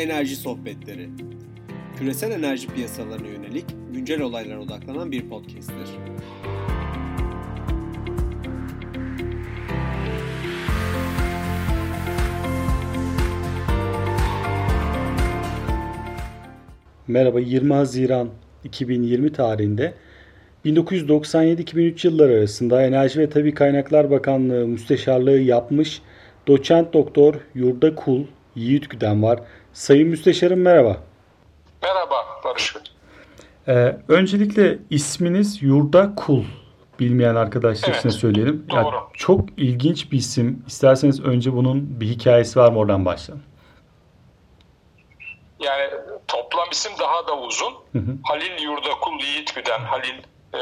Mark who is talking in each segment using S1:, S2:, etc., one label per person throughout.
S1: Enerji Sohbetleri. Küresel enerji piyasalarına yönelik güncel olaylara odaklanan bir podcast'tir.
S2: Merhaba 20 Haziran 2020 tarihinde 1997-2003 yılları arasında Enerji ve Tabi Kaynaklar Bakanlığı müsteşarlığı yapmış doçent doktor Yurda Kul Yiğit Güden var. Sayın Müsteşarım merhaba.
S3: Merhaba Barış Bey.
S2: Ee, öncelikle isminiz Yurda Kul. Bilmeyen arkadaşlar için
S3: Evet,
S2: söyleyelim. Ya,
S3: doğru.
S2: çok ilginç bir isim. İsterseniz önce bunun bir hikayesi var mı oradan başlayalım.
S3: Yani toplam isim daha da uzun.
S2: Hı hı.
S3: Halil Yurdakul Yiğitgüden. Halil e,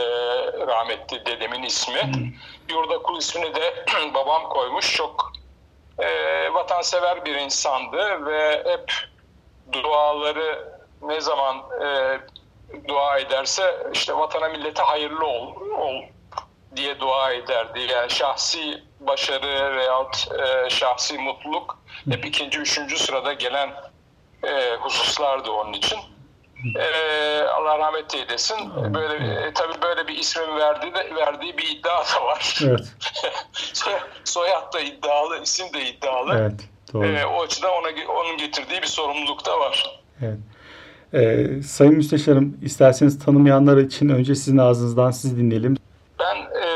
S3: rahmetli dedemin ismi. Yurdakul ismini de babam koymuş. Çok e, vatansever bir insandı ve hep duaları ne zaman e, dua ederse işte vatana millete hayırlı ol, ol diye dua ederdi. Yani şahsi başarı veyahut e, şahsi mutluluk hep ikinci, üçüncü sırada gelen e, hususlardı onun için. E, Allah rahmet eylesin. Böyle e, tabii böyle bir ismin verdiği de verdiği bir iddia da var.
S2: Evet.
S3: Soy- Soyad da iddialı, isim de iddialı.
S2: Evet. Doğru.
S3: E, o açıdan ona onun getirdiği bir sorumluluk da var.
S2: Evet. Ee, Sayın Müsteşarım isterseniz tanımayanlar için önce sizin ağzınızdan sizi dinleyelim.
S3: Ben e,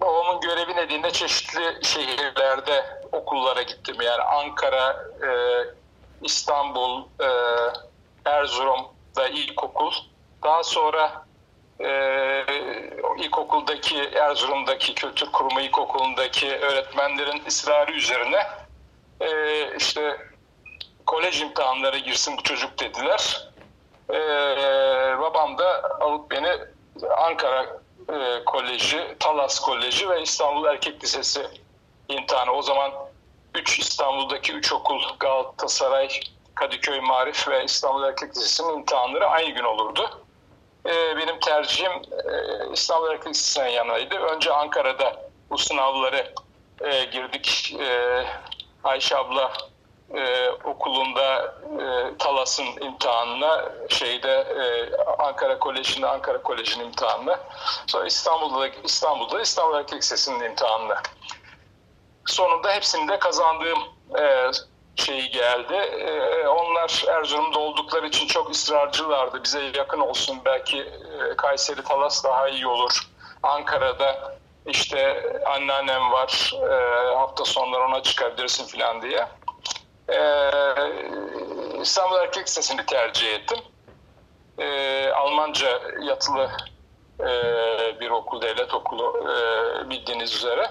S3: babamın görevi nedeniyle çeşitli şehirlerde okullara gittim. Yani Ankara, e, İstanbul, e, Erzurum'da ilkokul. Daha sonra e, ilkokuldaki Erzurum'daki Kültür Kurumu İlkokulu'ndaki öğretmenlerin ısrarı üzerine e, işte kolej imtihanları girsin bu çocuk dediler. E, babam da alıp beni Ankara e, Koleji, Talas Koleji ve İstanbul Erkek Lisesi imtihanı. O zaman 3 İstanbul'daki 3 okul Galatasaray, Kadıköy Marif ve İstanbul Erkek Lisesi'nin imtihanları aynı gün olurdu. E, benim tercihim e, İstanbul Lisesi'ne yanaydı. Önce Ankara'da bu sınavları e, girdik. E, Ayşe abla e, okulunda e, Talas'ın imtihanına, şeyde e, Ankara Koleji'nde Ankara Koleji'nin imtihanına, sonra İstanbul'da İstanbul'da İstanbul Erkek Lisesi'nin imtihanına. Sonunda hepsinde kazandığım e, şeyi geldi. E, onlar Erzurum'da oldukları için çok ısrarcılardı. Bize yakın olsun belki e, Kayseri Talas daha iyi olur. Ankara'da işte anneannem var e, hafta sonları ona çıkabilirsin falan diye. Ee, İstanbul Erkek Lisesi'ni tercih ettim. Ee, Almanca yatılı e, bir okul, devlet okulu bildiğiniz üzere.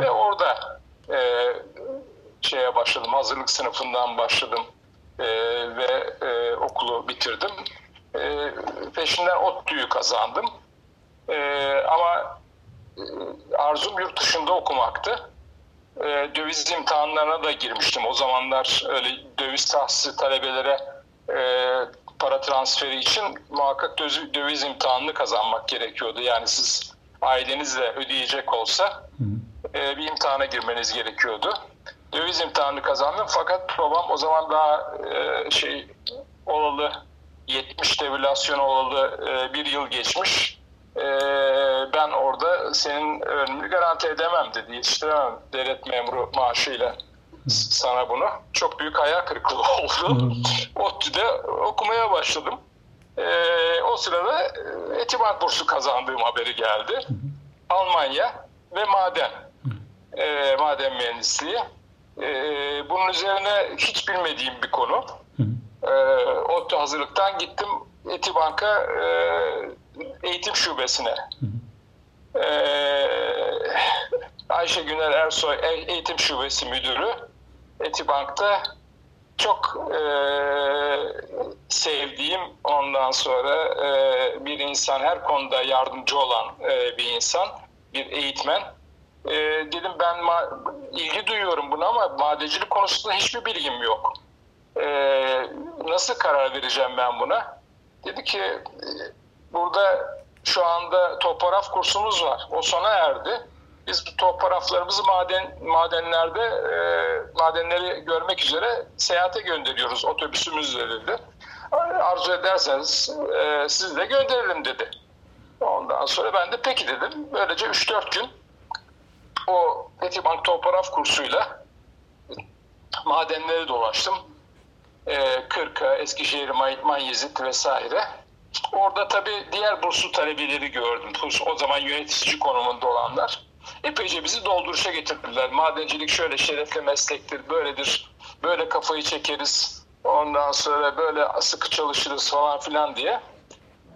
S3: Ve orada şeye başladım, hazırlık sınıfından başladım e, ve e, okulu bitirdim. E, peşinden ODTÜ'yü kazandım. E, ama e, arzum yurt dışında okumaktı e, döviz imtihanlarına da girmiştim. O zamanlar öyle döviz tahsisi talebelere e, para transferi için muhakkak döviz, döviz imtihanını kazanmak gerekiyordu. Yani siz ailenizle ödeyecek olsa e, bir imtihana girmeniz gerekiyordu. Döviz imtihanını kazandım fakat babam o zaman daha e, şey olalı 70 devülasyonu olalı e, bir yıl geçmiş. E, ben orada senin önünü garanti edemem dedi. Yetiştiremem devlet memuru maaşıyla sana bunu. Çok büyük hayal kırıklığı oldu. ODTÜ'de okumaya başladım. E, o sırada e, Etibank bursu kazandığım haberi geldi. Almanya ve maden. E, maden mühendisliği. E, bunun üzerine hiç bilmediğim bir konu. E, ODTÜ hazırlıktan gittim Etibank'a e, eğitim şubesine. E, Ayşe Güner Ersoy e- eğitim şubesi müdürü Etibank'ta çok e, sevdiğim ondan sonra e, bir insan her konuda yardımcı olan e, bir insan bir eğitmen e, dedim ben ilgi duyuyorum buna ama madencilik konusunda hiçbir bilgim yok e, nasıl karar vereceğim ben buna dedi ki e, burada şu anda topograf kursumuz var o sona erdi Biz bu topograflarımızı maden madenlerde e, madenleri görmek üzere seyahate gönderiyoruz otobüsümüzle dedi. Arzu ederseniz e, sizi de gönderelim dedi. Ondan sonra ben de peki dedim. Böylece 3-4 gün o Etibank topograf kursuyla madenleri dolaştım. E, Kırka, Eskişehir, Manyezit vesaire. Orada tabii diğer burslu talebeleri gördüm. O zaman yönetici konumunda olanlar. Epeyce bizi dolduruşa getirdiler. Madencilik şöyle şerefli meslektir, böyledir. Böyle kafayı çekeriz. Ondan sonra böyle sıkı çalışırız falan filan diye.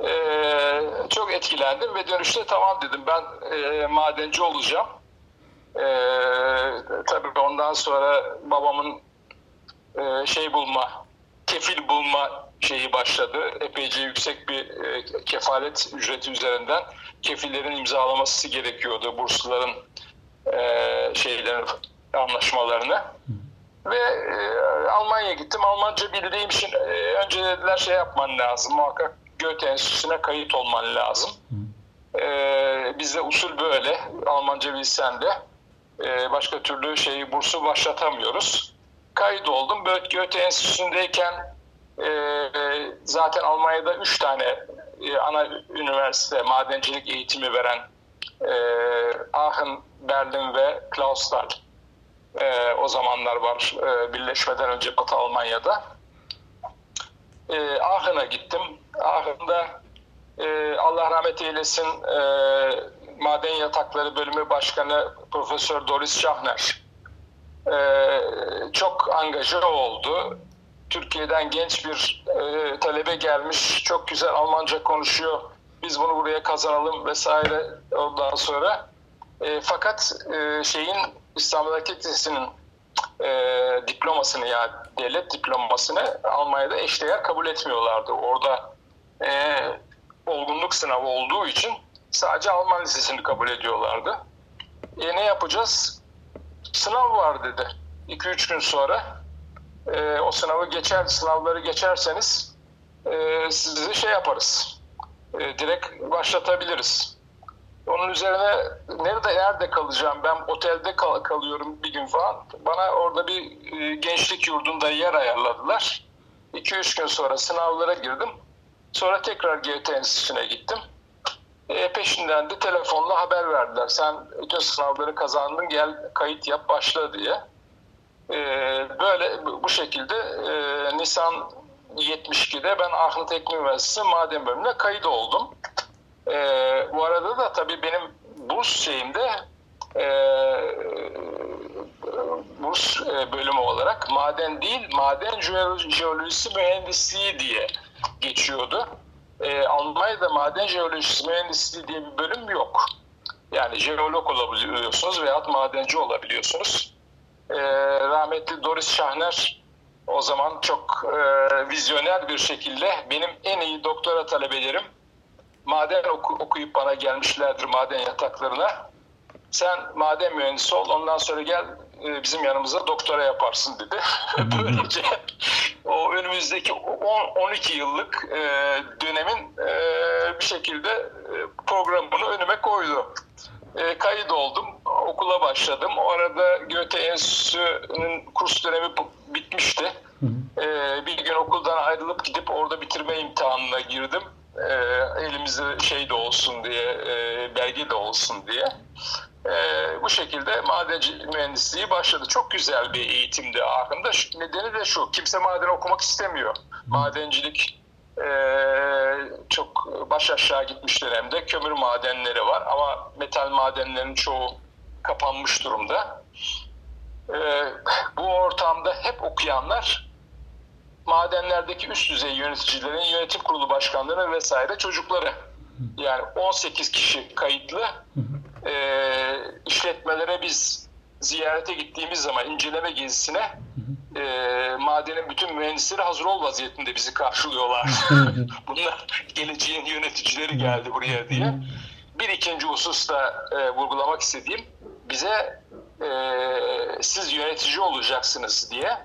S3: Ee, çok etkilendim ve dönüşte tamam dedim ben e, madenci olacağım. Ee, tabii ondan sonra babamın e, şey bulma, kefil bulma şeyi başladı. Epeyce yüksek bir e, kefalet ücreti üzerinden kefillerin imzalaması gerekiyordu bursluların e, şeylerin anlaşmalarını. Ve e, Almanya'ya gittim. Almanca bildiğim için e, önce dediler şey yapman lazım. Muhakkak Goethe Enstitüsü'ne kayıt olman lazım. E, bizde usul böyle. Almanca bilsen de e, başka türlü şeyi bursu başlatamıyoruz. Kayıt oldum. Böyle Goethe Enstitüsü'ndeyken e, e, zaten Almanya'da üç tane e, ana üniversite madencilik eğitimi veren Aachen, Berlin ve Clausthal e, o zamanlar var birleşmeden önce Batı Almanya'da. Aachen'a gittim. Aachen'da Allah rahmet eylesin Maden Yatakları Bölümü Başkanı Profesör Doris Schachner e, çok angaja oldu. Türkiye'den genç bir e, talebe gelmiş, çok güzel Almanca konuşuyor. Biz bunu buraya kazanalım vesaire ondan sonra. E, fakat e, şeyin İstanbul Erkek e, diplomasını yani devlet diplomasını Almanya'da eşdeğer kabul etmiyorlardı. Orada e, olgunluk sınavı olduğu için sadece Alman lisesini kabul ediyorlardı. E, ne yapacağız? Sınav var dedi. 2-3 gün sonra e, o sınavı geçer, sınavları geçerseniz e, sizi şey yaparız. E, direkt başlatabiliriz. Onun üzerine nerede nerede kalacağım? Ben otelde kal- kalıyorum bir gün falan. Bana orada bir e, gençlik yurdunda yer ayarladılar. 2-3 gün sonra sınavlara girdim. Sonra tekrar GT Enstitüsü'ne gittim. E, peşinden de telefonla haber verdiler. Sen bütün sınavları kazandın gel kayıt yap başla diye. E, böyle bu şekilde e, Nisan 72'de ben Ahmet Teknik Üniversitesi Maden Bölümüne kayıt oldum. Bu arada da tabii benim burs şeyimde burs bölümü olarak maden değil maden jeolo- jeolojisi mühendisliği diye geçiyordu. E, Almanya'da maden jeolojisi mühendisliği diye bir bölüm yok. Yani jeolog olabiliyorsunuz veya madenci olabiliyorsunuz. E, rahmetli Doris Şahner o zaman çok e, vizyoner bir şekilde benim en iyi doktora talebelerim maden oku- okuyup bana gelmişlerdir maden yataklarına. Sen maden mühendisi ol ondan sonra gel bizim yanımıza doktora yaparsın dedi. Böylece o önümüzdeki 10, 12 yıllık e, dönemin e, bir şekilde e, programını önüme koydu. E, kayıt oldum, okula başladım. O arada Goethe Enstitüsü'nün kurs dönemi bitmişti. E, bir gün okuldan ayrılıp gidip orada bitirme imtihanına girdim. E, elimizde şey de olsun diye, e, belge de olsun diye. E, bu şekilde madenci mühendisliği başladı. Çok güzel bir eğitimdi. Şu- Nedeni de şu, kimse maden okumak istemiyor. Madencilik e, çok baş aşağı gitmiş dönemde. Kömür madenleri var ama metal madenlerin çoğu kapanmış durumda. E, bu ortamda hep okuyanlar madenlerdeki üst düzey yöneticilerin, yönetim kurulu başkanları vesaire çocukları. Yani 18 kişi kayıtlı. E, işletmelere biz ziyarete gittiğimiz zaman inceleme gezisine e, madenin bütün mühendisleri hazır ol vaziyetinde bizi karşılıyorlar. Bunlar geleceğin yöneticileri geldi buraya diye. Bir ikinci husus da e, vurgulamak istediğim bize e, siz yönetici olacaksınız diye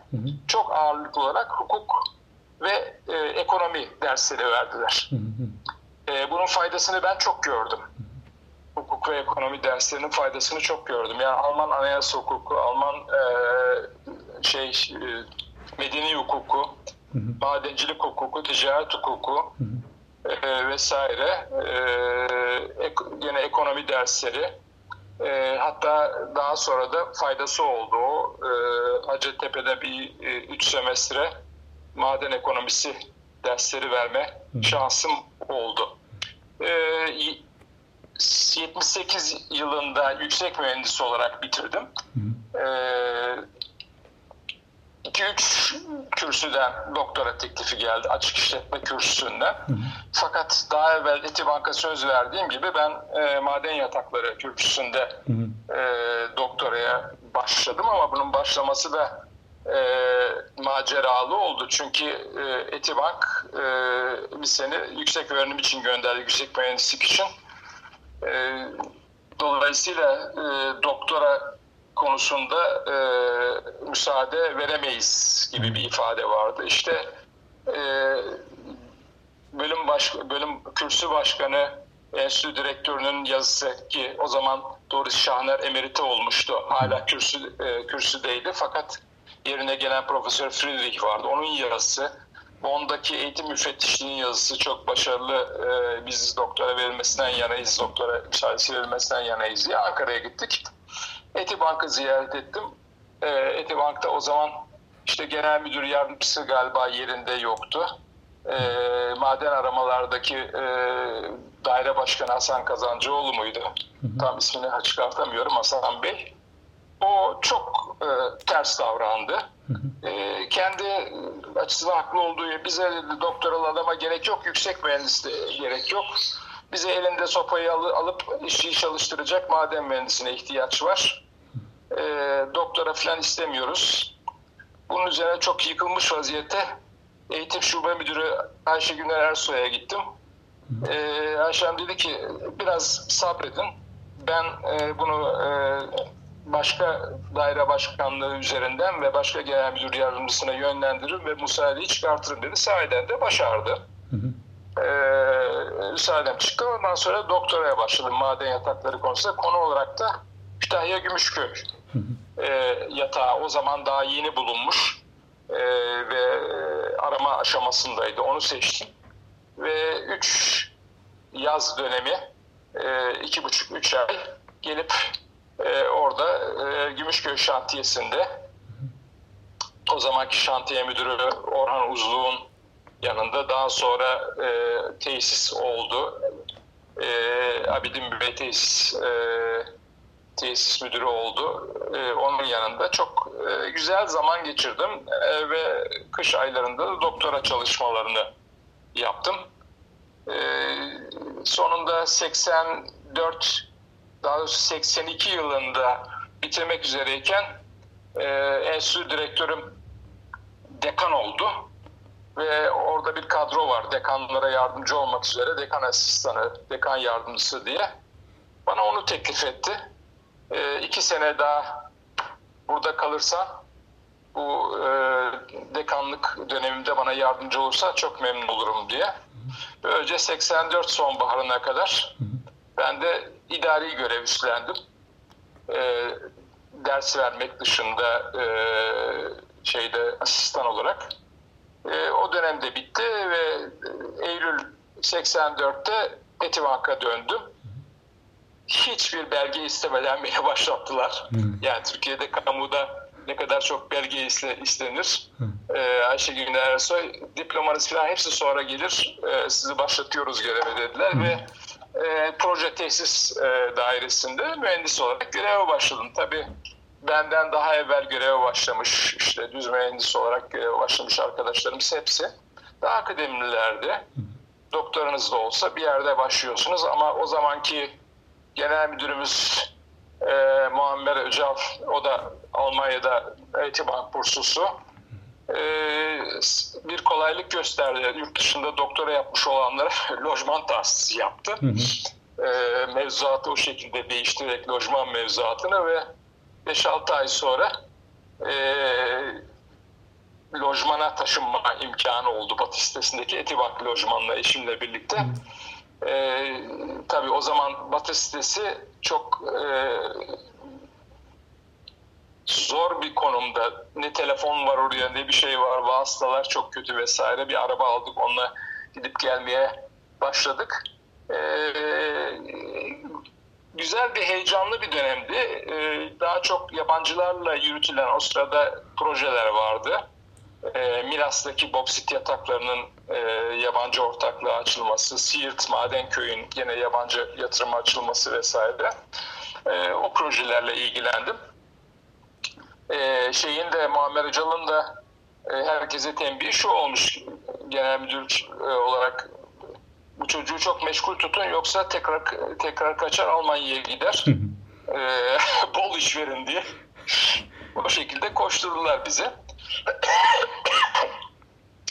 S3: çok ağırlıklı olarak hukuk ve e, ekonomi dersleri verdiler. E, bunun faydasını ben çok gördüm. Hukuk ve ekonomi derslerinin faydasını çok gördüm. Yani Alman anayasa hukuku, Alman e, şey e, medeni hukuku, madencilik hukuku, ticaret hukuku e, vesaire. E, ek, yine ekonomi dersleri. E, hatta daha sonra da faydası oldu o. E, Hacettepe'de bir 3 semestre maden ekonomisi dersleri verme şansım oldu. E, 78 yılında yüksek mühendis olarak bitirdim. E, 2-3 kürsüden doktora teklifi geldi açık işletme kürsüsünden. Fakat daha evvel Etibank'a söz verdiğim gibi ben e, maden yatakları kürsüsünde e, doktoraya başladım ama bunun başlaması da e, maceralı oldu. Çünkü e, Etibank e, bir seni yüksek öğrenim için gönderdi, yüksek mühendislik için. E, dolayısıyla e, doktora konusunda e, müsaade veremeyiz gibi bir ifade vardı. İşte e, bölüm baş, bölüm kürsü başkanı enstitü direktörünün yazısı ki o zaman Doris Şahner emerite olmuştu. Hala kürsü e, kürsüdeydi fakat yerine gelen Profesör Friedrich vardı. Onun yazısı Bond'daki eğitim müfettişliğinin yazısı çok başarılı. E, biz doktora verilmesinden yanayız, doktora müsaadesi verilmesinden yanayız diye Ankara'ya gittik. Etibank'ı ziyaret ettim. E, Etibank'ta o zaman işte genel müdür yardımcısı galiba yerinde yoktu. E, maden aramalardaki e, daire başkanı Hasan Kazancıoğlu muydu? Tam ismini çıkartamıyorum Hasan Bey. O çok e, ters davrandı. E, kendi açısından haklı olduğu bize doktoralı adama gerek yok, yüksek mühendis gerek yok. Bize elinde sopayı al, alıp işi çalıştıracak maden mühendisine ihtiyaç var. E, doktora falan istemiyoruz. Bunun üzerine çok yıkılmış vaziyette eğitim şube müdürü Ayşe Güner Ersoy'a gittim. E, Ayşem dedi ki biraz sabredin. Ben e, bunu e, başka daire başkanlığı üzerinden ve başka genel müdür yardımcısına yönlendiririm ve müsaadeyi çıkartırım dedi. Sahiden de başardı. Ee, müsaadem çıktı. Ondan sonra doktoraya başladım maden yatakları konusunda. Konu olarak da Kütahya Gümüşköy e, yatağı o zaman daha yeni bulunmuş e, ve arama aşamasındaydı. Onu seçtim. Ve üç yaz dönemi e, iki buçuk üç ay gelip e, orada e, Gümüşköy şantiyesinde o zamanki şantiye müdürü Orhan Uzlu'nun yanında daha sonra e, tesis oldu. E, Abidin Bey tesis e, tesis müdürü oldu. E, onun yanında çok e, güzel zaman geçirdim e, ve kış aylarında da doktora çalışmalarını yaptım. E, sonunda 84 daha doğrusu 82 yılında bitirmek üzereyken e, enstitü direktörüm dekan oldu ve orada bir kadro var dekanlara yardımcı olmak üzere dekan asistanı, dekan yardımcısı diye. Bana onu teklif etti. E, iki sene daha burada kalırsan bu e, dekanlık dönemimde bana yardımcı olursa çok memnun olurum diye. Böylece 84 sonbaharına kadar ben de idari görev üstlendim. E, ders vermek dışında e, şeyde asistan olarak. E, o dönemde bitti ve Eylül 84'te Etibank'a döndüm. Hiçbir belge istemeden beni başlattılar. Yani Türkiye'de kamuda ne kadar çok belge istenir. Ee, Ayşe Güner Ersoy diplomanız falan hepsi sonra gelir. Ee, sizi başlatıyoruz göreve dediler ve e, proje tesis e, dairesinde mühendis olarak göreve başladım. Tabii benden daha evvel göreve başlamış, işte düz mühendis olarak göreve başlamış arkadaşlarımız hepsi daha akademililerdi. Doktoranız da olsa bir yerde başlıyorsunuz ama o zamanki genel müdürümüz e, Muammer Öcal, o da Almanya'da Etibank bursusu. E, bir kolaylık gösterdi. Yurt dışında doktora yapmış olanlara lojman tahsisi yaptı. Hı hı. E, mevzuatı o şekilde değiştirerek lojman mevzuatını ve 5-6 ay sonra e, lojmana taşınma imkanı oldu Batı sitesindeki Etibank lojmanla eşimle birlikte. E, tabii o zaman Batı sitesi çok e, zor bir konumda. Ne telefon var oraya ne bir şey var. Vasıtalar çok kötü vesaire. Bir araba aldık onunla gidip gelmeye başladık. Ee, güzel bir heyecanlı bir dönemdi. Ee, daha çok yabancılarla yürütülen o sırada projeler vardı. Ee, Milas'taki boksit yataklarının e, yabancı ortaklığı açılması, Siirt Madenköy'ün yine yabancı yatırım açılması vesaire. Ee, o projelerle ilgilendim. Ee, şeyin de Muammer Öcal'ın da e, herkese tembihi şu olmuş genel müdür e, olarak bu çocuğu çok meşgul tutun yoksa tekrar tekrar kaçar Almanya'ya gider. Ee, bol iş verin diye. O şekilde koşturdular bize.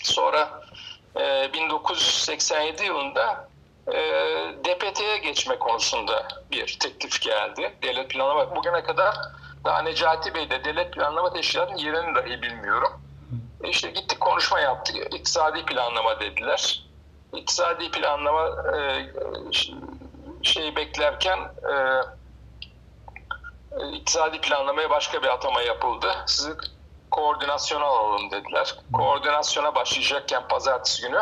S3: Sonra e, 1987 yılında e, DPT'ye geçme konusunda bir teklif geldi. Devlet Planlama bugüne kadar daha Necati Bey de Devlet Planlama Teşkilatı'nın yerini dahi bilmiyorum. E işte gittik konuşma yaptık. İktisadi planlama dediler. İktisadi planlama e, şeyi beklerken e, iktisadi planlamaya başka bir atama yapıldı. Sizi koordinasyona alalım dediler. Koordinasyona başlayacakken pazartesi günü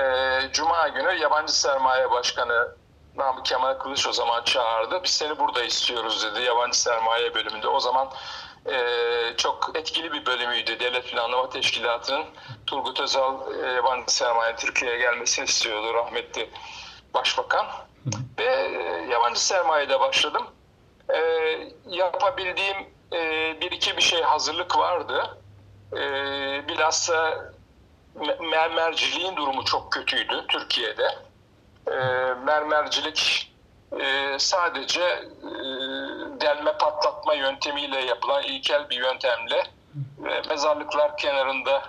S3: e, Cuma günü yabancı sermaye başkanı Namık Kemal Kılıç o zaman çağırdı. Biz seni burada istiyoruz dedi yabancı sermaye bölümünde. O zaman e, çok etkili bir bölümüydü. Devlet Planlama Teşkilatı'nın Turgut Özal e, yabancı sermaye Türkiye'ye gelmesini istiyordu rahmetli başbakan. Ve e, yabancı sermayede başladım. E, yapabildiğim e, bir iki bir şey hazırlık vardı. E, bilhassa mermerciliğin durumu çok kötüydü Türkiye'de. E, mermercilik e, sadece e, delme patlatma yöntemiyle yapılan ilkel bir yöntemle mezarlıklar kenarında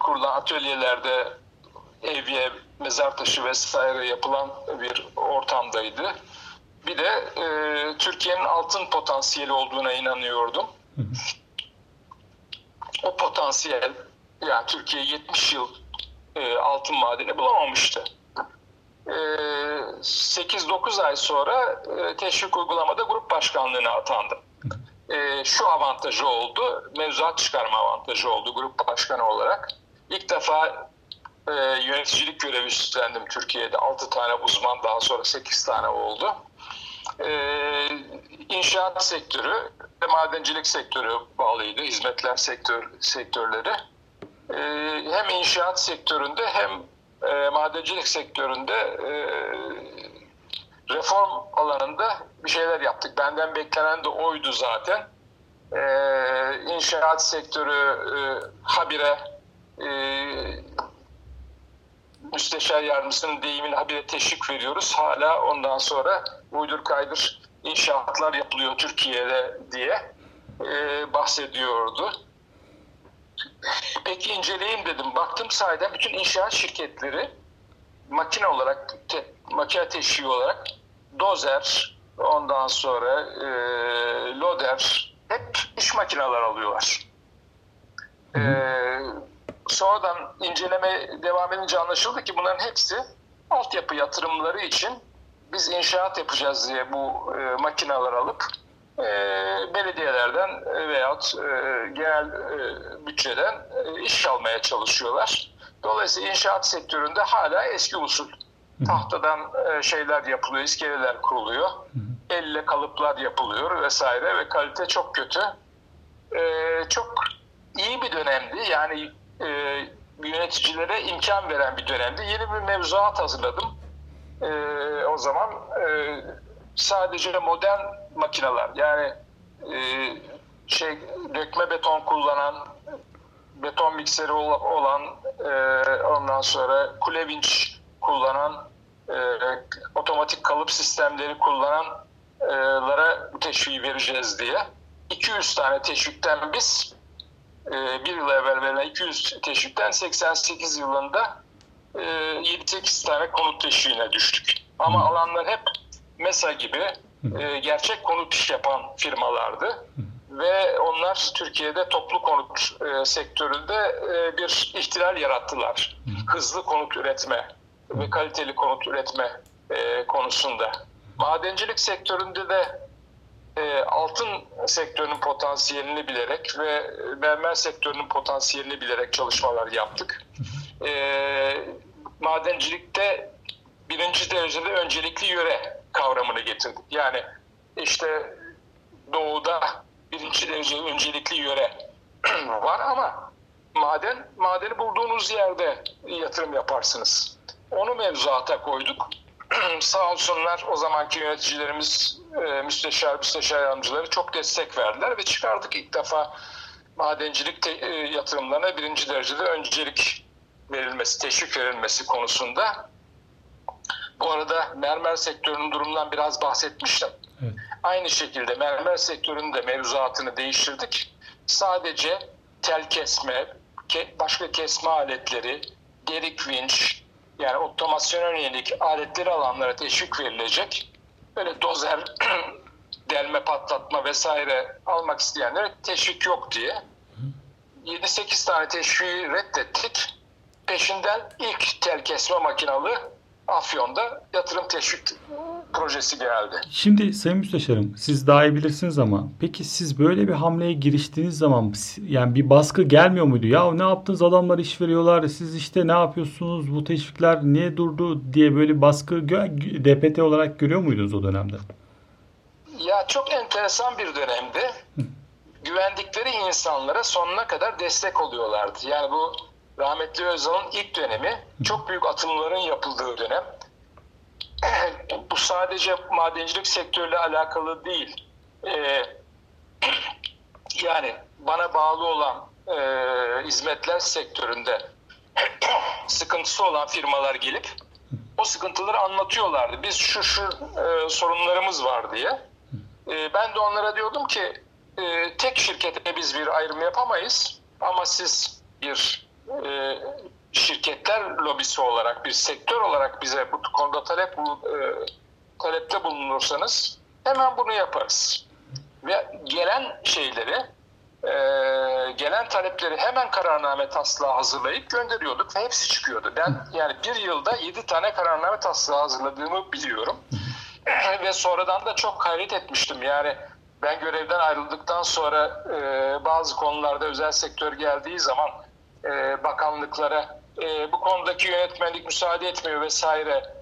S3: kurulan atölyelerde evye, mezar taşı vesaire yapılan bir ortamdaydı. Bir de e, Türkiye'nin altın potansiyeli olduğuna inanıyordum. O potansiyel, yani Türkiye 70 yıl e, altın madeni bulamamıştı. E, 8-9 ay sonra e, teşvik uygulamada grup başkanlığına atandım. E, şu avantajı oldu, mevzuat çıkarma avantajı oldu grup başkanı olarak. İlk defa e, yöneticilik görevi üstlendim Türkiye'de. 6 tane uzman, daha sonra 8 tane oldu. E, inşaat sektörü ve madencilik sektörü bağlıydı, hizmetler sektör, sektörleri. Hem inşaat sektöründe hem e, madencilik sektöründe e, reform alanında bir şeyler yaptık. Benden beklenen de oydu zaten. E, inşaat sektörü e, habire e, müsteşar yardımcısının deyimini habire teşvik veriyoruz. Hala ondan sonra uydur kaydır inşaatlar yapılıyor Türkiye'de diye e, bahsediyordu. Peki inceleyeyim dedim. Baktım sayede bütün inşaat şirketleri makine olarak, te, makine teşviği olarak dozer, ondan sonra e, loader hep iş makineler alıyorlar. E, sonradan inceleme devam edince anlaşıldı ki bunların hepsi altyapı yatırımları için biz inşaat yapacağız diye bu e, makineler alıp e, belediyelerden veyahut e, genel e, bütçeden e, iş almaya çalışıyorlar. Dolayısıyla inşaat sektöründe hala eski usul tahtadan e, şeyler yapılıyor, iskeleler kuruluyor, elle kalıplar yapılıyor vesaire ve kalite çok kötü. E, çok iyi bir dönemdi. Yani e, yöneticilere imkan veren bir dönemdi. Yeni bir mevzuat hazırladım. E, o zaman e, sadece modern makineler. Yani e, şey dökme beton kullanan beton mikseri olan e, ondan sonra kule vinç kullanan e, otomatik kalıp sistemleri kullananlara bu teşviği vereceğiz diye. 200 tane teşvikten biz e, bir yıl evvel verilen 200 teşvikten 88 yılında e, 7-8 tane konut teşviğine düştük. Ama alanlar hep MESA gibi e, gerçek konut iş yapan firmalardı. Ve onlar Türkiye'de toplu konut e, sektöründe e, bir ihtilal yarattılar. Hızlı konut üretme ve kaliteli konut üretme e, konusunda. Madencilik sektöründe de e, altın sektörünün potansiyelini bilerek ve mermer sektörünün potansiyelini bilerek çalışmalar yaptık. E, madencilikte birinci derecede öncelikli yöre kavramını getirdik. Yani işte doğuda birinci derece öncelikli yöre var ama maden madeni bulduğunuz yerde yatırım yaparsınız. Onu mevzuata koyduk. Sağ olsunlar o zamanki yöneticilerimiz, e, müsteşar, müsteşar yardımcıları çok destek verdiler ve çıkardık ilk defa madencilik te- e, yatırımlarına birinci derecede öncelik verilmesi, teşvik verilmesi konusunda. Bu arada mermer sektörünün durumundan biraz bahsetmiştim.
S2: Evet.
S3: Aynı şekilde mermer sektörünün de mevzuatını değiştirdik. Sadece tel kesme, ke- başka kesme aletleri, delik vinç, yani otomasyona yönelik aletleri alanlara teşvik verilecek. Böyle dozer, delme, patlatma vesaire almak isteyenlere teşvik yok diye. 7-8 tane teşviği reddettik. Peşinden ilk tel kesme makinalı Afyon'da yatırım teşvik projesi geldi.
S2: Şimdi Sayın Müsteşarım siz daha iyi bilirsiniz ama peki siz böyle bir hamleye giriştiğiniz zaman yani bir baskı gelmiyor muydu? Ya ne yaptınız adamlar iş veriyorlar siz işte ne yapıyorsunuz bu teşvikler niye durdu diye böyle baskı DPT olarak görüyor muydunuz o dönemde?
S3: Ya çok enteresan bir dönemdi. Güvendikleri insanlara sonuna kadar destek oluyorlardı. Yani bu rahmetli Özal'ın ilk dönemi çok büyük atılımların yapıldığı dönem. bu sadece madencilik sektörüyle alakalı değil. Ee, yani bana bağlı olan e, hizmetler sektöründe sıkıntısı olan firmalar gelip o sıkıntıları anlatıyorlardı. Biz şu şu e, sorunlarımız var diye. E, ben de onlara diyordum ki e, tek şirkete biz bir ayrım yapamayız ama siz bir e, şirketler lobisi olarak bir sektör olarak bize bu konuda talep e, talepte bulunursanız hemen bunu yaparız. Ve gelen şeyleri e, gelen talepleri hemen kararname taslağı hazırlayıp gönderiyorduk ve hepsi çıkıyordu. Ben yani bir yılda yedi tane kararname taslağı hazırladığımı biliyorum. ve sonradan da çok hayret etmiştim. Yani ben görevden ayrıldıktan sonra e, bazı konularda özel sektör geldiği zaman e, bakanlıklara e, bu konudaki yönetmenlik müsaade etmiyor vesaire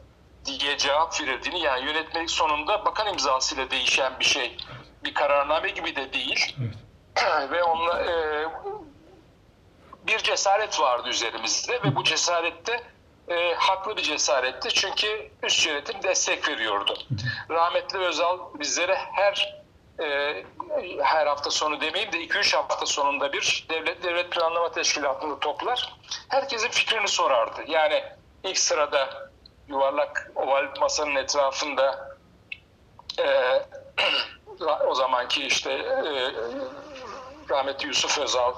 S3: diye cevap verildiğini yani yönetmelik sonunda bakan imzasıyla değişen bir şey. Bir kararname gibi de değil. ve onunla e, bir cesaret vardı üzerimizde ve bu cesarette e, haklı bir cesaretti. Çünkü üst yönetim destek veriyordu. Rahmetli Özal bizlere her e, her hafta sonu demeyeyim de 2-3 hafta sonunda bir devlet devlet planlama teşkilatında toplar. Herkesin fikrini sorardı. Yani ilk sırada yuvarlak oval masanın etrafında e, o zamanki işte e, rahmetli Yusuf Özal,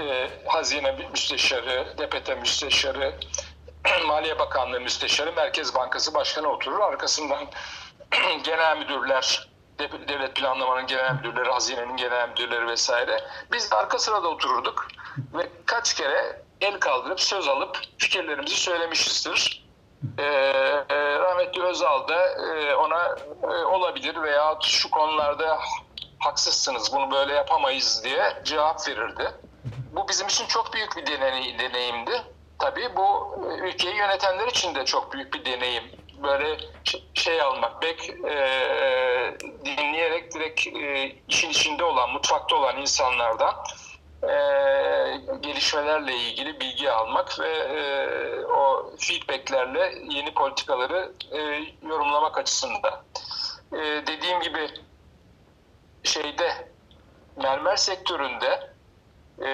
S3: e, Hazine Müsteşarı, DPT Müsteşarı, Maliye Bakanlığı Müsteşarı, Merkez Bankası Başkanı oturur. Arkasından genel müdürler, devlet planlamanın genel müdürleri, hazinenin genel müdürleri vesaire. Biz arka sırada otururduk ve kaç kere el kaldırıp söz alıp fikirlerimizi söylemişizdir. Ee, e, rahmetli Özal da e, ona e, olabilir veya şu konularda haksızsınız bunu böyle yapamayız diye cevap verirdi. Bu bizim için çok büyük bir deney, deneyimdi. Tabii bu ülkeyi yönetenler için de çok büyük bir deneyim. Böyle şey almak, bek e, dinleyerek direkt e, işin içinde olan, mutfakta olan insanlardan e, gelişmelerle ilgili bilgi almak ve e, o feedbacklerle yeni politikaları e, yorumlamak açısından. E, dediğim gibi şeyde mermer sektöründe e,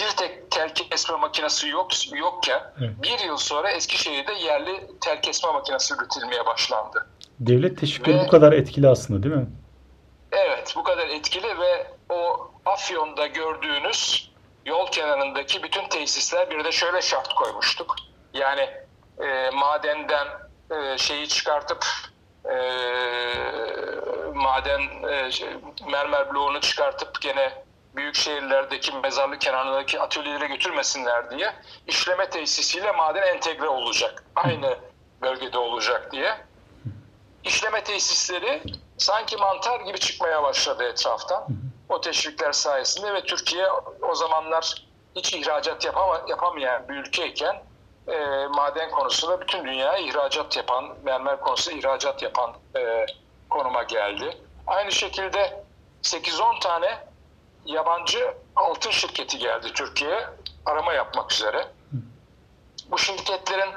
S3: bir tek tel kesme makinesi yok yokken bir yıl sonra Eskişehir'de yerli tel kesme makinesi üretilmeye başlandı.
S2: Devlet teşvikleri
S3: Ve-
S2: bu kadar etkili aslında değil mi?
S3: Evet bu kadar etkili ve o Afyon'da gördüğünüz yol kenarındaki bütün tesisler bir de şöyle şart koymuştuk. Yani e, madenden e, şeyi çıkartıp e, maden e, şey, mermer bloğunu çıkartıp gene büyük şehirlerdeki mezarlık kenarındaki atölyelere götürmesinler diye işleme tesisiyle maden entegre olacak. Aynı bölgede olacak diye. İşleme tesisleri sanki mantar gibi çıkmaya başladı etraftan. O teşvikler sayesinde ve Türkiye o zamanlar hiç ihracat yapama, yapamayan bir ülkeyken e, maden konusunda bütün dünyaya ihracat yapan, mermer konusunda ihracat yapan e, konuma geldi. Aynı şekilde 8-10 tane yabancı altın şirketi geldi Türkiye'ye arama yapmak üzere. Bu şirketlerin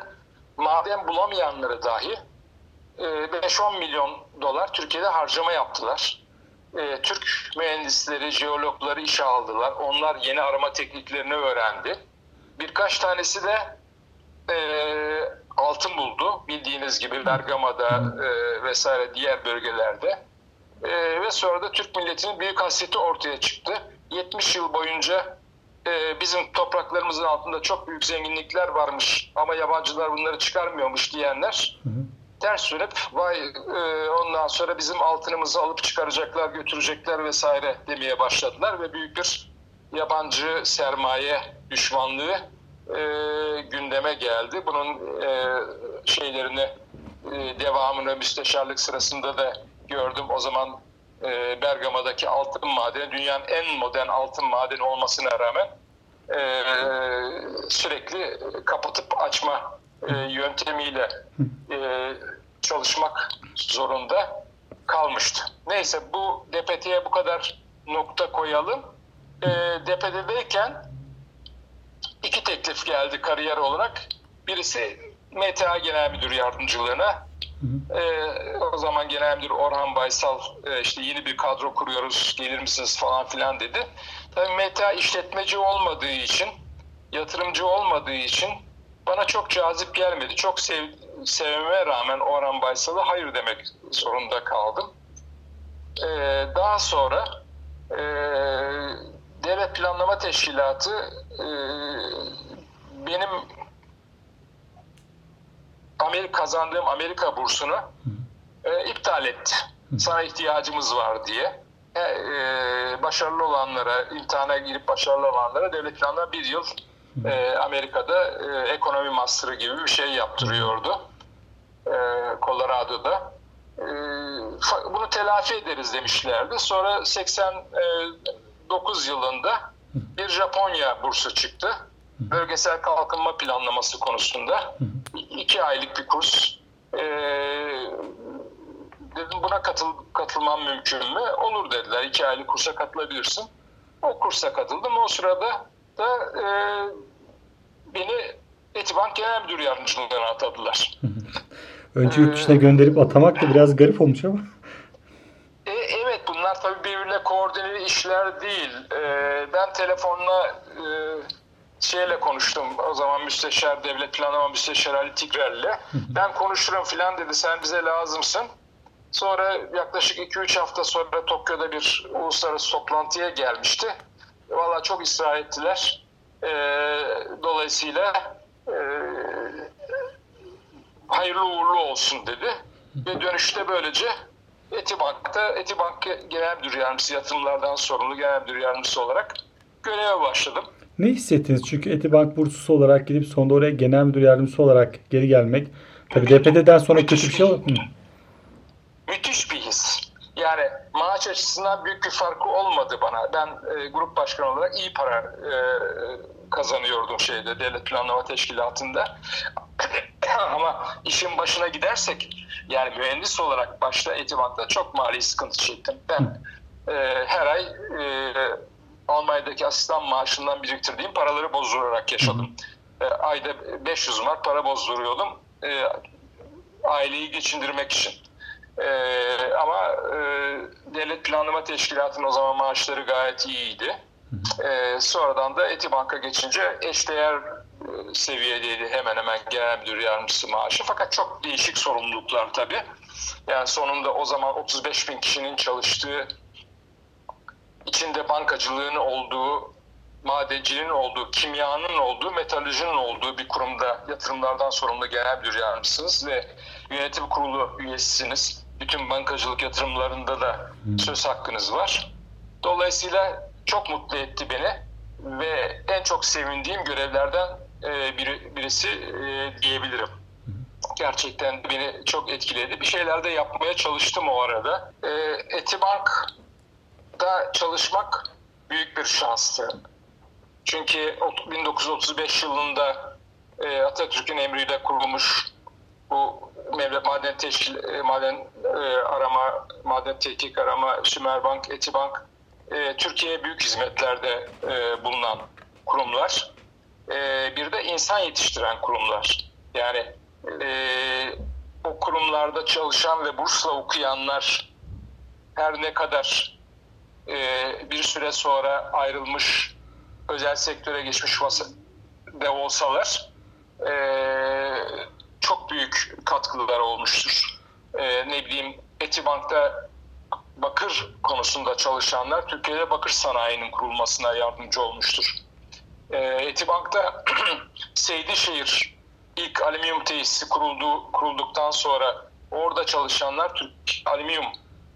S3: maden bulamayanları dahi e, 5-10 milyon dolar Türkiye'de harcama yaptılar. E, Türk mühendisleri, jeologları işe aldılar. Onlar yeni arama tekniklerini öğrendi. Birkaç tanesi de e, altın buldu. Bildiğiniz gibi Bergama'da e, vesaire diğer bölgelerde. E, ve sonra da Türk milletinin büyük hasreti ortaya çıktı. 70 yıl boyunca e, bizim topraklarımızın altında çok büyük zenginlikler varmış ama yabancılar bunları çıkarmıyormuş diyenler ters dönüp vay e, ondan sonra bizim altınımızı alıp çıkaracaklar götürecekler vesaire demeye başladılar ve büyük bir yabancı sermaye düşmanlığı e, gündeme geldi. Bunun e, şeylerini e, devamını müsteşarlık sırasında da gördüm. O zaman e, Bergama'daki altın madeni dünyanın en modern altın madeni olmasına rağmen e, sürekli kapatıp açma e, yöntemiyle e, çalışmak zorunda kalmıştı. Neyse bu DPT'ye bu kadar nokta koyalım. E, DPT'deyken iki teklif geldi kariyer olarak. Birisi MTA Genel Müdür Yardımcılığına. E, o zaman Genel Müdür Orhan Baysal e, işte yeni bir kadro kuruyoruz gelir misiniz falan filan dedi. Tabii MTA işletmeci olmadığı için, yatırımcı olmadığı için bana çok cazip gelmedi. Çok sev, sevmeme rağmen Orhan Baysal'a hayır demek zorunda kaldım. E, daha sonra e, Devlet Planlama Teşkilatı e, benim Amerika kazandığım Amerika bursunu e, iptal etti. Sana ihtiyacımız var diye. E, e, başarılı olanlara, imtihana girip başarılı olanlara devlet planına bir yıl e, Amerika'da e, ekonomi master'ı gibi bir şey yaptırıyordu. E, Colorado'da. E, bunu telafi ederiz demişlerdi. Sonra 89 yılında bir Japonya bursu çıktı. Bölgesel kalkınma planlaması konusunda. iki aylık bir kurs. E, dedim buna katıl, katılmam mümkün mü? Olur dediler. İki aylık kursa katılabilirsin. O kursa katıldım. O sırada da e, beni Etibank Genel Müdür Yardımcılığına atadılar.
S2: Önce yurt dışına gönderip atamak da biraz garip olmuş ama.
S3: E, evet bunlar tabii birbirle koordineli işler değil. E, ben telefonla e, şeyle konuştum. O zaman müsteşar devlet planlama müsteşarı Ali Tigrel'le. Ben konuşurum filan dedi sen bize lazımsın. Sonra yaklaşık 2-3 hafta sonra Tokyo'da bir uluslararası toplantıya gelmişti. Valla çok ısrar ettiler. E, dolayısıyla e, hayırlı uğurlu olsun dedi. Ve dönüşte böylece Etibank'ta Etibank Genel Müdür Yardımcısı yatırımlardan sorumlu Genel Müdür Yardımcısı olarak göreve başladım.
S2: Ne hissettiniz? Çünkü Etibank bursusu olarak gidip sonunda oraya genel müdür yardımcısı olarak geri gelmek. Tabii DPT'den sonra kötü bir şey oldu. Hı.
S3: Müthiş bir his. Yani maaş açısından büyük bir farkı olmadı bana. Ben e, grup başkanı olarak iyi para e, kazanıyordum şeyde devlet planlama teşkilatında. Ama işin başına gidersek yani mühendis olarak başta Etibank'ta çok mali sıkıntı çektim. Ben e, her ay e, Almanya'daki asistan maaşından biriktirdiğim paraları bozdurarak yaşadım. E, ayda 500 mark para bozduruyordum. E, aileyi geçindirmek için. Ee, ama e, devlet planlama teşkilatının o zaman maaşları gayet iyiydi. Ee, sonradan da Etibank'a geçince eşdeğer e, seviyedeydi hemen hemen genel müdür yardımcısı maaşı. Fakat çok değişik sorumluluklar tabii. Yani sonunda o zaman 35 bin kişinin çalıştığı, içinde bankacılığın olduğu, madenciliğin olduğu, kimyanın olduğu, metalurjinin olduğu bir kurumda yatırımlardan sorumlu genel müdür yardımcısınız ve yönetim kurulu üyesisiniz. Bütün bankacılık yatırımlarında da söz hakkınız var. Dolayısıyla çok mutlu etti beni ve en çok sevindiğim görevlerden e, biri, birisi e, diyebilirim. Gerçekten beni çok etkiledi. Bir şeyler de yapmaya çalıştım o arada. E, Etibank'da çalışmak büyük bir şanstı. Çünkü 1935 yılında e, Atatürk'ün emriyle kurulmuş bu Maden Teşkil, e, Maden e, Arama, Maden Tetkik Arama, Sümerbank, Etibank Türkiye'ye büyük hizmetlerde bulunan kurumlar. Bir de insan yetiştiren kurumlar. Yani o kurumlarda çalışan ve bursla okuyanlar her ne kadar bir süre sonra ayrılmış özel sektöre geçmiş de olsalar e, çok büyük katkılar olmuştur. E, ne bileyim Etibank'ta bakır konusunda çalışanlar Türkiye'de bakır sanayinin kurulmasına yardımcı olmuştur. Etibank'ta Seydişehir ilk alüminyum tesisi kuruldu, kurulduktan sonra orada çalışanlar Türk alüminyum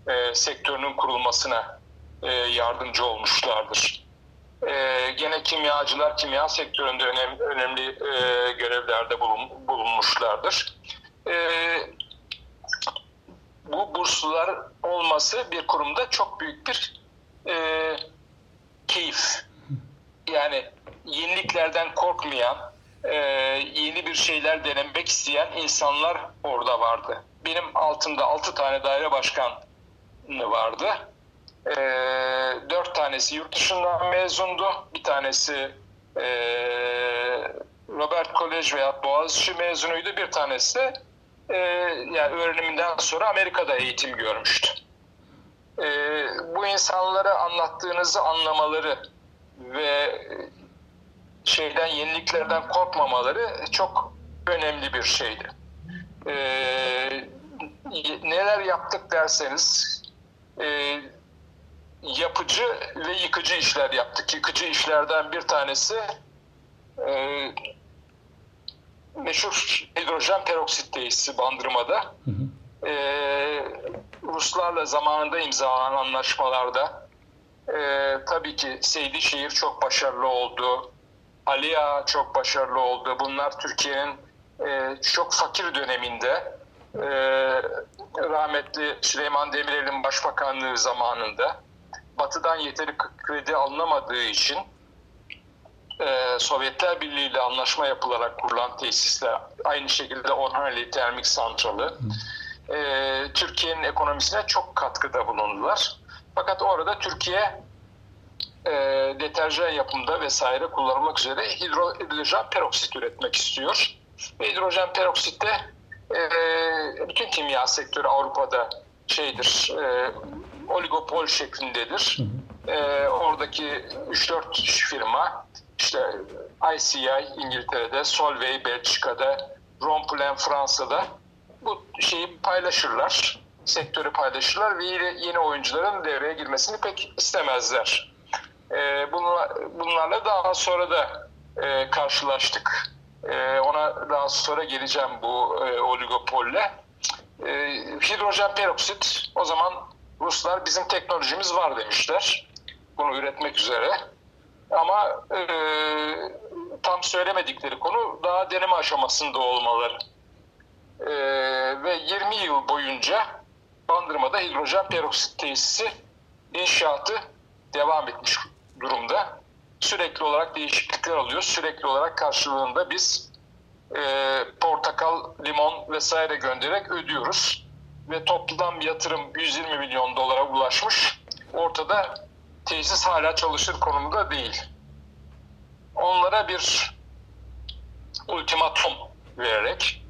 S3: e, sektörünün kurulmasına e, yardımcı olmuşlardır. Ee, gene kimyacılar kimya sektöründe önem, önemli e, görevlerde bulun, bulunmuşlardır. Ee, bu burslular olması bir kurumda çok büyük bir e, keyif. Yani yeniliklerden korkmayan, e, yeni bir şeyler denemek isteyen insanlar orada vardı. Benim altımda 6 tane daire başkan vardı. E, dört tanesi yurt dışından mezundu. Bir tanesi e, Robert College veya Boğaziçi mezunuydu. Bir tanesi e, yani öğreniminden sonra Amerika'da eğitim görmüştü. E, bu insanlara anlattığınızı anlamaları ve şeyden yeniliklerden korkmamaları çok önemli bir şeydi. E, neler yaptık derseniz e, yapıcı ve yıkıcı işler yaptık. Yıkıcı işlerden bir tanesi e, meşhur hidrojen peroksit tesisi Bandırma'da.
S2: Hı hı.
S3: E, Ruslarla zamanında imzalanan anlaşmalarda e, tabii ki Seydişehir çok başarılı oldu. Aliya çok başarılı oldu. Bunlar Türkiye'nin e, çok fakir döneminde e, rahmetli Süleyman Demirel'in başbakanlığı zamanında Batı'dan yeteri kredi alınamadığı için e, Sovyetler Birliği ile anlaşma yapılarak kurulan tesisler, aynı şekilde Orhaneli Termik Santralı, e, Türkiye'nin ekonomisine çok katkıda bulundular. Fakat orada Türkiye e, deterjan yapımında vesaire kullanılmak üzere hidro, hidrojen peroksit üretmek istiyor. Ve hidrojen peroksit de e, bütün kimya sektörü Avrupa'da şeydir, e, oligopol şeklindedir. E, oradaki 3-4 firma işte ICI İngiltere'de, Solvay Belçika'da, Romplen Fransa'da bu şeyi paylaşırlar. Sektörü paylaşırlar ve yeni, oyuncuların devreye girmesini pek istemezler. E, bunlar, bunlarla daha sonra da e, karşılaştık. E, ona daha sonra geleceğim bu e, oligopolle. E, hidrojen peroksit o zaman Ruslar bizim teknolojimiz var demişler. Bunu üretmek üzere. Ama e, tam söylemedikleri konu daha deneme aşamasında olmaları. E, ve 20 yıl boyunca Bandırma'da hidrojen peroksit tesisi inşaatı devam etmiş durumda. Sürekli olarak değişiklikler oluyor. Sürekli olarak karşılığında biz e, portakal, limon vesaire göndererek ödüyoruz. Ve toplam yatırım 120 milyon dolara ulaşmış. Ortada tesis hala çalışır konumda değil. Onlara bir ultimatum vererek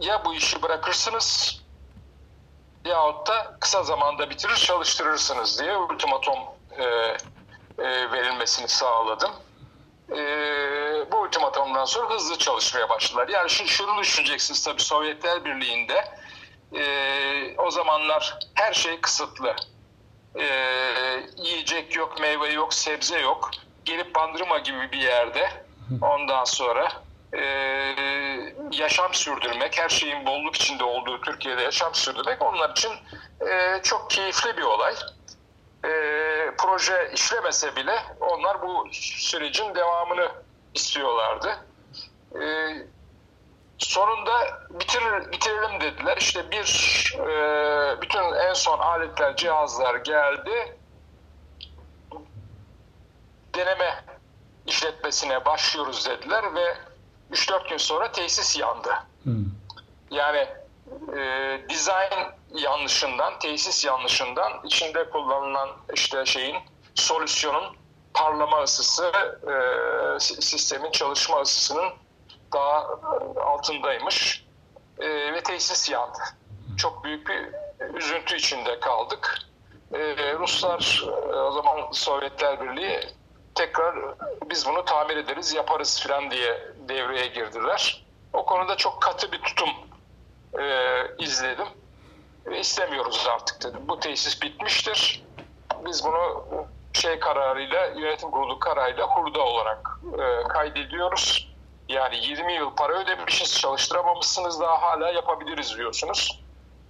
S3: ya bu işi bırakırsınız yahut da kısa zamanda bitirir çalıştırırsınız diye ultimatum e, e, verilmesini sağladım. E, bu ultimatumdan sonra hızlı çalışmaya başladılar. Yani şu, şunu düşüneceksiniz tabii Sovyetler Birliği'nde e, o zamanlar her şey kısıtlı. E, yiyecek yok, meyve yok, sebze yok. Gelip Bandırma gibi bir yerde ondan sonra e, yaşam sürdürmek, her şeyin bolluk içinde olduğu Türkiye'de yaşam sürdürmek onlar için e, çok keyifli bir olay. e, proje işlemese bile onlar bu sürecin devamını istiyorlardı. E, sonunda bitir, bitirelim dediler. İşte bir e, bütün en son aletler, cihazlar geldi. Deneme işletmesine başlıyoruz dediler ve 3-4 gün sonra tesis yandı.
S2: Hmm.
S3: Yani e, design yanlışından, tesis yanlışından içinde kullanılan işte şeyin solüsyonun parlama ısısı e, si- sistemin çalışma ısısının daha e, altındaymış E, ve tesis yandı. Çok büyük bir üzüntü içinde kaldık. E, Ruslar e, o zaman Sovyetler Birliği tekrar biz bunu tamir ederiz, yaparız falan diye devreye girdiler. O konuda çok katı bir tutum e, izledim. Ve istemiyoruz artık dedim. Bu tesis bitmiştir. Biz bunu şey kararıyla, yönetim kurulu kararıyla hurda olarak e, kaydediyoruz. Yani 20 yıl para ödemişiz, çalıştıramamışsınız daha hala yapabiliriz diyorsunuz.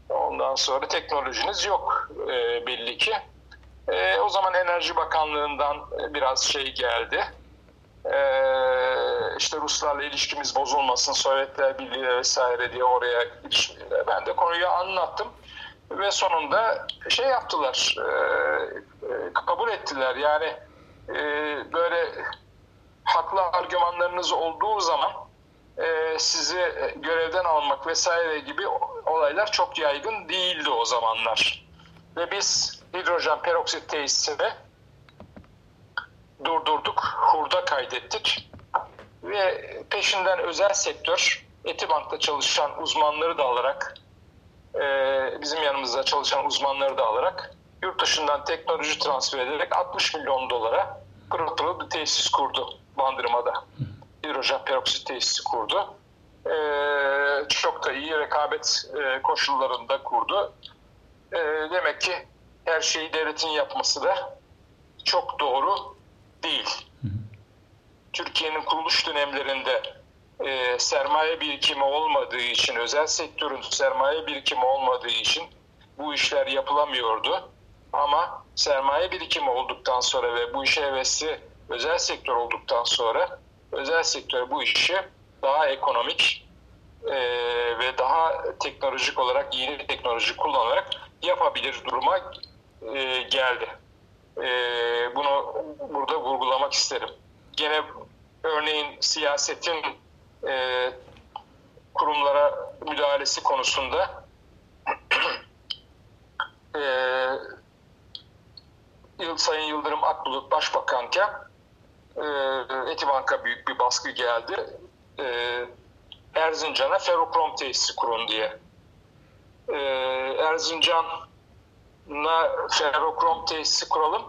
S3: Ondan sonra teknolojiniz yok e, belli ki. E, o zaman Enerji Bakanlığı'ndan biraz şey geldi. E, işte Ruslarla ilişkimiz bozulmasın, Sovyetler Birliği vesaire diye oraya gidiş- ben de konuyu anlattım. Ve sonunda şey yaptılar, e, e, kabul ettiler. Yani e, böyle haklı argümanlarınız olduğu zaman e, sizi görevden almak vesaire gibi olaylar çok yaygın değildi o zamanlar. Ve biz hidrojen peroksit tesisini durdurduk, hurda kaydettik ve peşinden özel sektör Etibank'ta çalışan uzmanları da alarak e, bizim yanımızda çalışan uzmanları da alarak yurt dışından teknoloji transfer ederek 60 milyon dolara pırıl pırıl bir tesis kurdu Bandırma'da. Hidrojen peroksit tesisi kurdu. E, çok da iyi rekabet e, koşullarında kurdu. E, demek ki her şeyi devletin yapması da çok doğru değil. Türkiye'nin kuruluş dönemlerinde e, sermaye birikimi olmadığı için, özel sektörün sermaye birikimi olmadığı için bu işler yapılamıyordu. Ama sermaye birikimi olduktan sonra ve bu işe hevesli özel sektör olduktan sonra özel sektör bu işi daha ekonomik e, ve daha teknolojik olarak yeni teknoloji kullanarak yapabilir duruma e, geldi. E, bunu burada vurgulamak isterim. Gene örneğin siyasetin e, kurumlara müdahalesi konusunda e, Sayın Yıldırım Akbulut Başbakanken Etibank'a büyük bir baskı geldi. E, Erzincan'a ferrokrom tesisi kurun diye. E, Erzincan'a ferrokrom tesisi kuralım.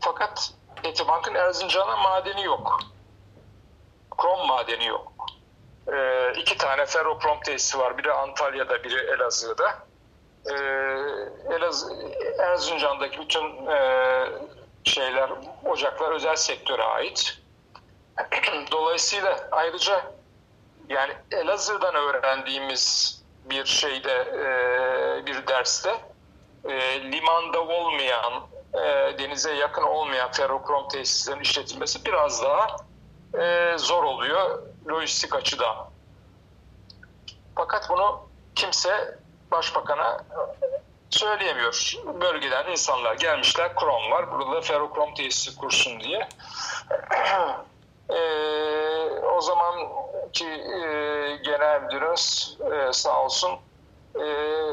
S3: Fakat Etibank'ın Erzincan'a madeni yok. Krom madeni yok. E, iki tane ferrokrom tesisi var. Biri Antalya'da, biri Elazığ'da. E, Elazığ, Erzincan'daki bütün e, şeyler, ocaklar özel sektöre ait. Dolayısıyla ayrıca yani Elazığ'dan öğrendiğimiz bir şeyde, e, bir derste e, limanda olmayan, e, denize yakın olmayan ferrokrom tesislerin işletilmesi biraz daha e, zor oluyor lojistik açıdan. Fakat bunu kimse başbakana söyleyemiyor. Bölgeden insanlar gelmişler, krom var, burada ferrokrom tesisi kursun diye. Ee, o zamanki e, genel müdürümüz e, sağ olsun e,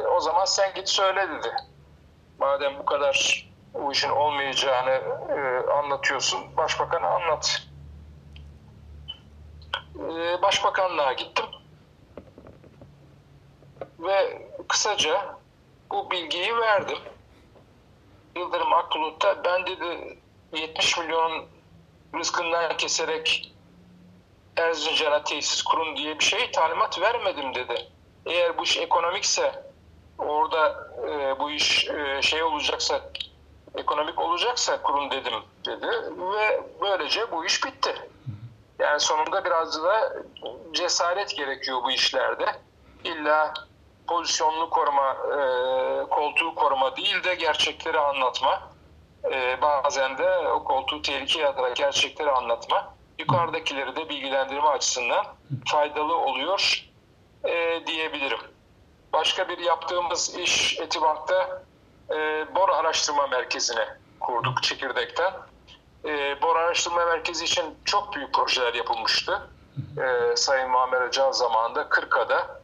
S3: o zaman sen git söyle dedi. Madem bu kadar bu işin olmayacağını e, anlatıyorsun, başbakana anlat. E, başbakanlığa gittim ve kısaca bu bilgiyi verdim. Yıldırım Akbulut ben dedi 70 milyonun rızkından keserek Erzincan'a tesis kurun diye bir şey talimat vermedim dedi. Eğer bu iş ekonomikse orada e, bu iş e, şey olacaksa ekonomik olacaksa kurun dedim dedi ve böylece bu iş bitti. Yani sonunda biraz da cesaret gerekiyor bu işlerde. İlla pozisyonlu koruma, e, koltuğu koruma değil de gerçekleri anlatma. e, bazen de o koltuğu tehlikeye atarak gerçekleri anlatma, yukarıdakileri de bilgilendirme açısından faydalı oluyor e, diyebilirim. Başka bir yaptığımız iş Etibank'ta e, bor araştırma merkezini kurduk çekirdekten. E, bor araştırma merkezi için çok büyük projeler yapılmıştı. E, Sayın Muammer Öcal zamanında Kırka'da.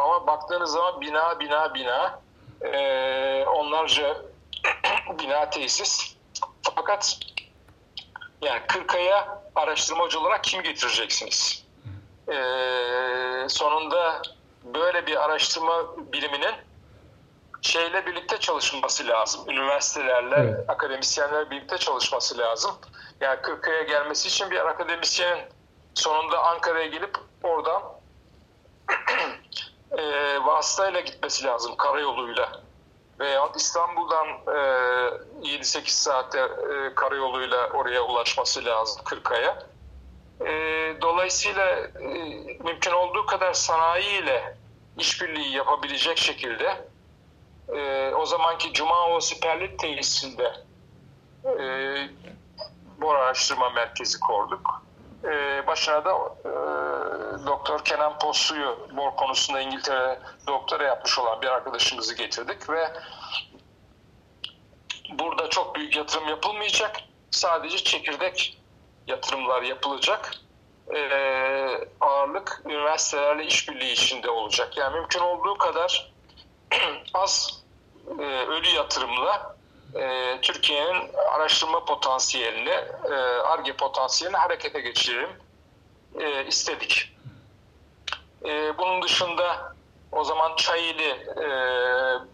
S3: Ama baktığınız zaman bina bina bina e, onlarca bina tesis. Fakat yani Kırka'ya araştırmacı olarak kim getireceksiniz? E, sonunda böyle bir araştırma biriminin şeyle birlikte çalışması lazım. Üniversitelerle,
S2: Evet.
S3: akademisyenlerle birlikte çalışması lazım. Yani Kırkaya gelmesi için bir akademisyen sonunda Ankara'ya gelip oradan e, vasıtayla gitmesi lazım karayoluyla. Veyahut İstanbul'dan e, 7-8 saatte e, karayoluyla oraya ulaşması lazım Kırkaya. E, dolayısıyla e, mümkün olduğu kadar sanayiyle işbirliği yapabilecek şekilde e, o zamanki Cuma Siperlik tesisinde e, bor araştırma merkezi kurduk. E, başına da e, Doktor Kenan Possu'yu bor konusunda İngiltere doktora yapmış olan bir arkadaşımızı getirdik ve burada çok büyük yatırım yapılmayacak. Sadece çekirdek yatırımlar yapılacak. E, ağırlık üniversitelerle işbirliği içinde olacak. Yani mümkün olduğu kadar az e, ölü yatırımla e, Türkiye'nin araştırma potansiyelini, e, ARGE potansiyelini harekete geçirelim e, istedik. E, bunun dışında o zaman Çayeli e,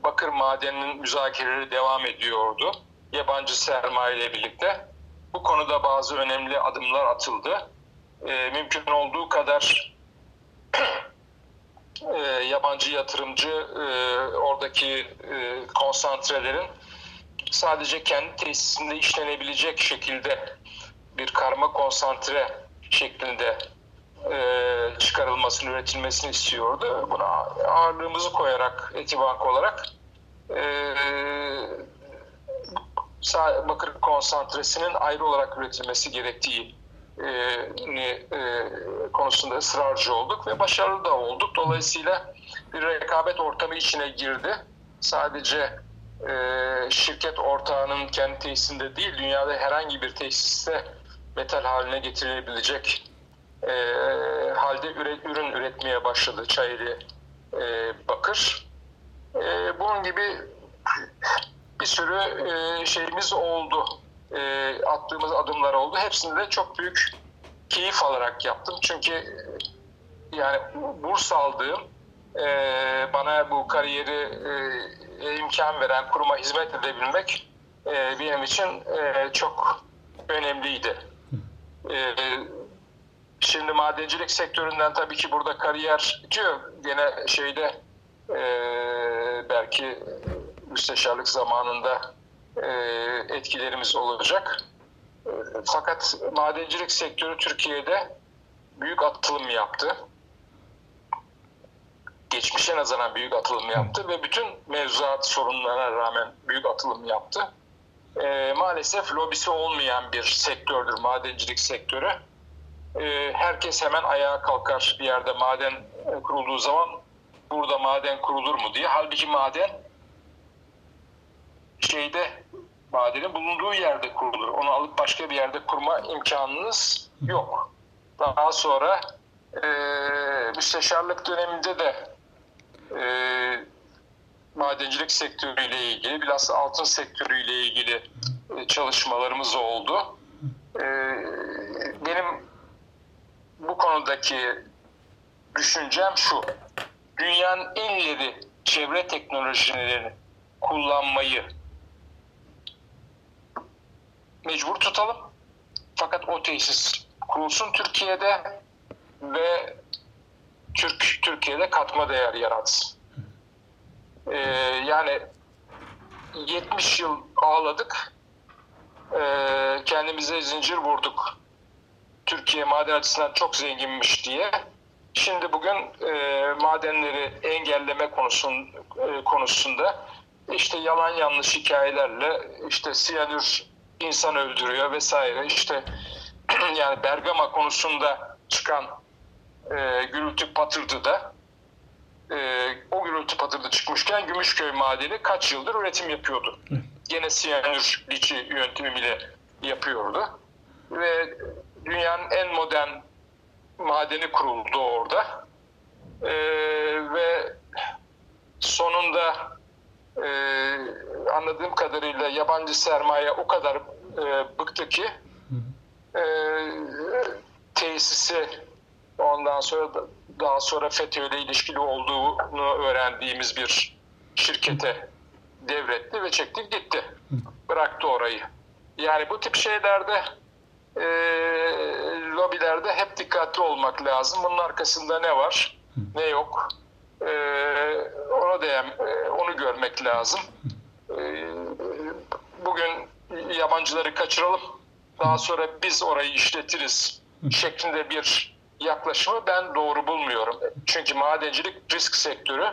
S3: bakır madeninin müzakereleri devam ediyordu. Yabancı sermaye ile birlikte. Bu konuda bazı önemli adımlar atıldı. E, mümkün olduğu kadar e, yabancı yatırımcı e, oradaki e, konsantrelerin sadece kendi tesisinde işlenebilecek şekilde bir karma konsantre şeklinde e, çıkarılmasını, üretilmesini istiyordu. Buna ağırlığımızı koyarak Etibank olarak e, bakır konsantresinin ayrı olarak üretilmesi gerektiği e, e, konusunda ısrarcı olduk ve başarılı da olduk. Dolayısıyla bir rekabet ortamı içine girdi. Sadece e, şirket ortağının kendi tesisinde değil, dünyada herhangi bir tesiste metal haline getirilebilecek e, halde üre- ürün üretmeye başladı Çayeli e, Bakır. E, bunun gibi bir sürü e, şeyimiz oldu. E, attığımız adımlar oldu. Hepsini de çok büyük keyif alarak yaptım. Çünkü yani burs aldığım e, bana bu kariyeri e, imkan veren kuruma hizmet edebilmek e, benim için e, çok önemliydi. E, şimdi madencilik sektöründen tabii ki burada kariyer bitiyor. Gene şeyde e, belki müsteşarlık zamanında e, etkilerimiz olacak. E, fakat madencilik sektörü Türkiye'de büyük atılım yaptı. Geçmişe nazaran büyük atılım yaptı ve bütün mevzuat sorunlarına rağmen büyük atılım yaptı. E, maalesef lobisi olmayan bir sektördür madencilik sektörü. E, herkes hemen ayağa kalkar bir yerde maden kurulduğu zaman burada maden kurulur mu diye. Halbuki maden şeyde madenin bulunduğu yerde kurulur. Onu alıp başka bir yerde kurma imkanınız yok. Daha sonra e, müsteşarlık döneminde de e, madencilik sektörüyle ilgili, bilhassa altın sektörüyle ilgili e, çalışmalarımız oldu. E, benim bu konudaki düşüncem şu. Dünyanın en ileri çevre teknolojilerini kullanmayı mecbur tutalım. Fakat o tesis kurulsun Türkiye'de ve Türk Türkiye'de katma değer yaratsın. Ee, yani 70 yıl ağladık. Ee, kendimize zincir vurduk. Türkiye maden açısından çok zenginmiş diye. Şimdi bugün e, madenleri engelleme konusun, e, konusunda işte yalan yanlış hikayelerle işte siyanür insan öldürüyor vesaire işte yani Bergama konusunda çıkan e, gürültü patırdı da e, o gürültü patırdı çıkmışken Gümüşköy madeni kaç yıldır üretim yapıyordu. Gene siyanür liçi yöntemiyle yapıyordu. Ve dünyanın en modern madeni kuruldu orada. E, ve sonunda e, anladığım kadarıyla yabancı sermaye o kadar e, bıktı ki e, tesisi ondan sonra da- daha sonra FETÖ ile ilişkili olduğunu öğrendiğimiz bir şirkete devretti ve çekti gitti. Bıraktı orayı. Yani bu tip şeylerde e, lobilerde hep dikkatli olmak lazım. Bunun arkasında ne var, ne yok. E, ona değen, e, onu görmek lazım. E, bugün yabancıları kaçıralım, daha sonra biz orayı işletiriz şeklinde bir yaklaşımı ben doğru bulmuyorum. Çünkü madencilik risk sektörü.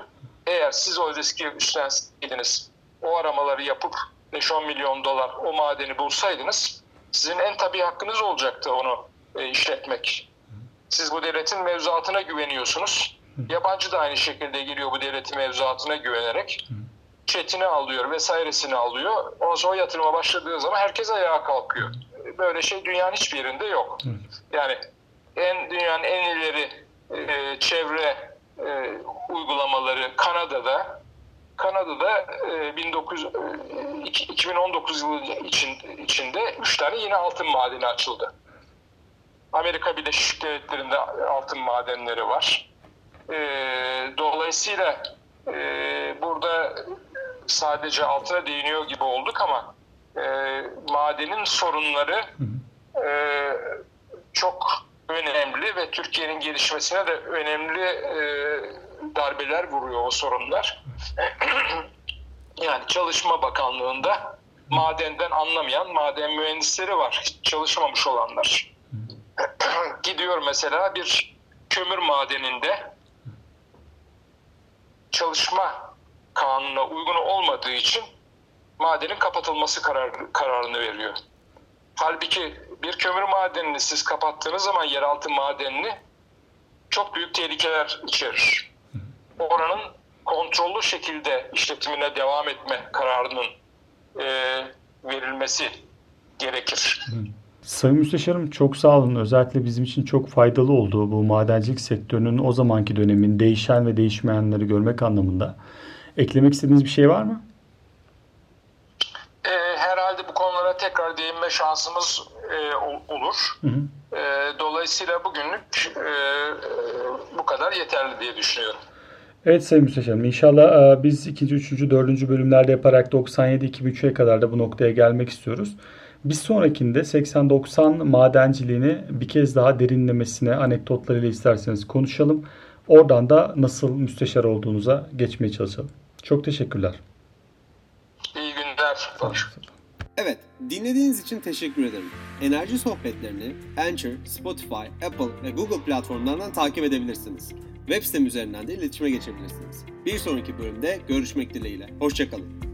S3: Eğer siz o riski üstlenseydiniz, o aramaları yapıp 5-10 milyon dolar o madeni bulsaydınız, sizin en tabii hakkınız olacaktı onu e, işletmek. Siz bu devletin mevzuatına güveniyorsunuz. Yabancı da aynı şekilde geliyor bu devletin mevzuatına güvenerek. Çetini alıyor vesairesini alıyor. Ondan sonra o yatırıma başladığı zaman herkes ayağa kalkıyor. Böyle şey dünyanın hiçbir yerinde yok. Yani en dünyanın en ileri e, çevre e, uygulamaları Kanada'da Kanada'da e, 19 e, iki- 2019 yılı için, içinde 3 tane yeni altın madeni açıldı. Amerika Birleşik Devletleri'nde altın madenleri var. E, dolayısıyla e, burada sadece altına değiniyor gibi olduk ama e, madenin sorunları e, çok önemli ve Türkiye'nin gelişmesine de önemli e, darbeler vuruyor o sorunlar. yani Çalışma Bakanlığı'nda madenden anlamayan maden mühendisleri var. Hiç çalışmamış olanlar. Gidiyor mesela bir kömür madeninde çalışma kanununa uygun olmadığı için madenin kapatılması kararı, kararını veriyor. Halbuki bir kömür madenini siz kapattığınız zaman yeraltı madenini çok büyük tehlikeler içerir. Oranın kontrollü şekilde işletimine devam etme kararının e, verilmesi gerekir.
S2: Sayın Müsteşarım çok sağ olun. Özellikle bizim için çok faydalı oldu bu madencilik sektörünün o zamanki dönemin değişen ve değişmeyenleri görmek anlamında. Eklemek istediğiniz bir şey var mı?
S3: E, herhalde bu konulara tekrar değinme şansımız e, ol- olur.
S2: Hı hı.
S3: E, dolayısıyla bugünlük e, e, bu kadar yeterli diye düşünüyorum.
S2: Evet Sayın Müsteşarım inşallah e, biz ikinci, üçüncü, dördüncü bölümlerde yaparak 97-2003'e kadar da bu noktaya gelmek istiyoruz. Bir sonrakinde 80-90 madenciliğini bir kez daha derinlemesine anekdotlarıyla isterseniz konuşalım. Oradan da nasıl müsteşar olduğunuza geçmeye çalışalım. Çok teşekkürler.
S3: İyi günler.
S1: Evet, dinlediğiniz için teşekkür ederim. Enerji sohbetlerini Anchor, Spotify, Apple ve Google platformlarından takip edebilirsiniz. Web sitem üzerinden de iletişime geçebilirsiniz. Bir sonraki bölümde görüşmek dileğiyle. Hoşçakalın.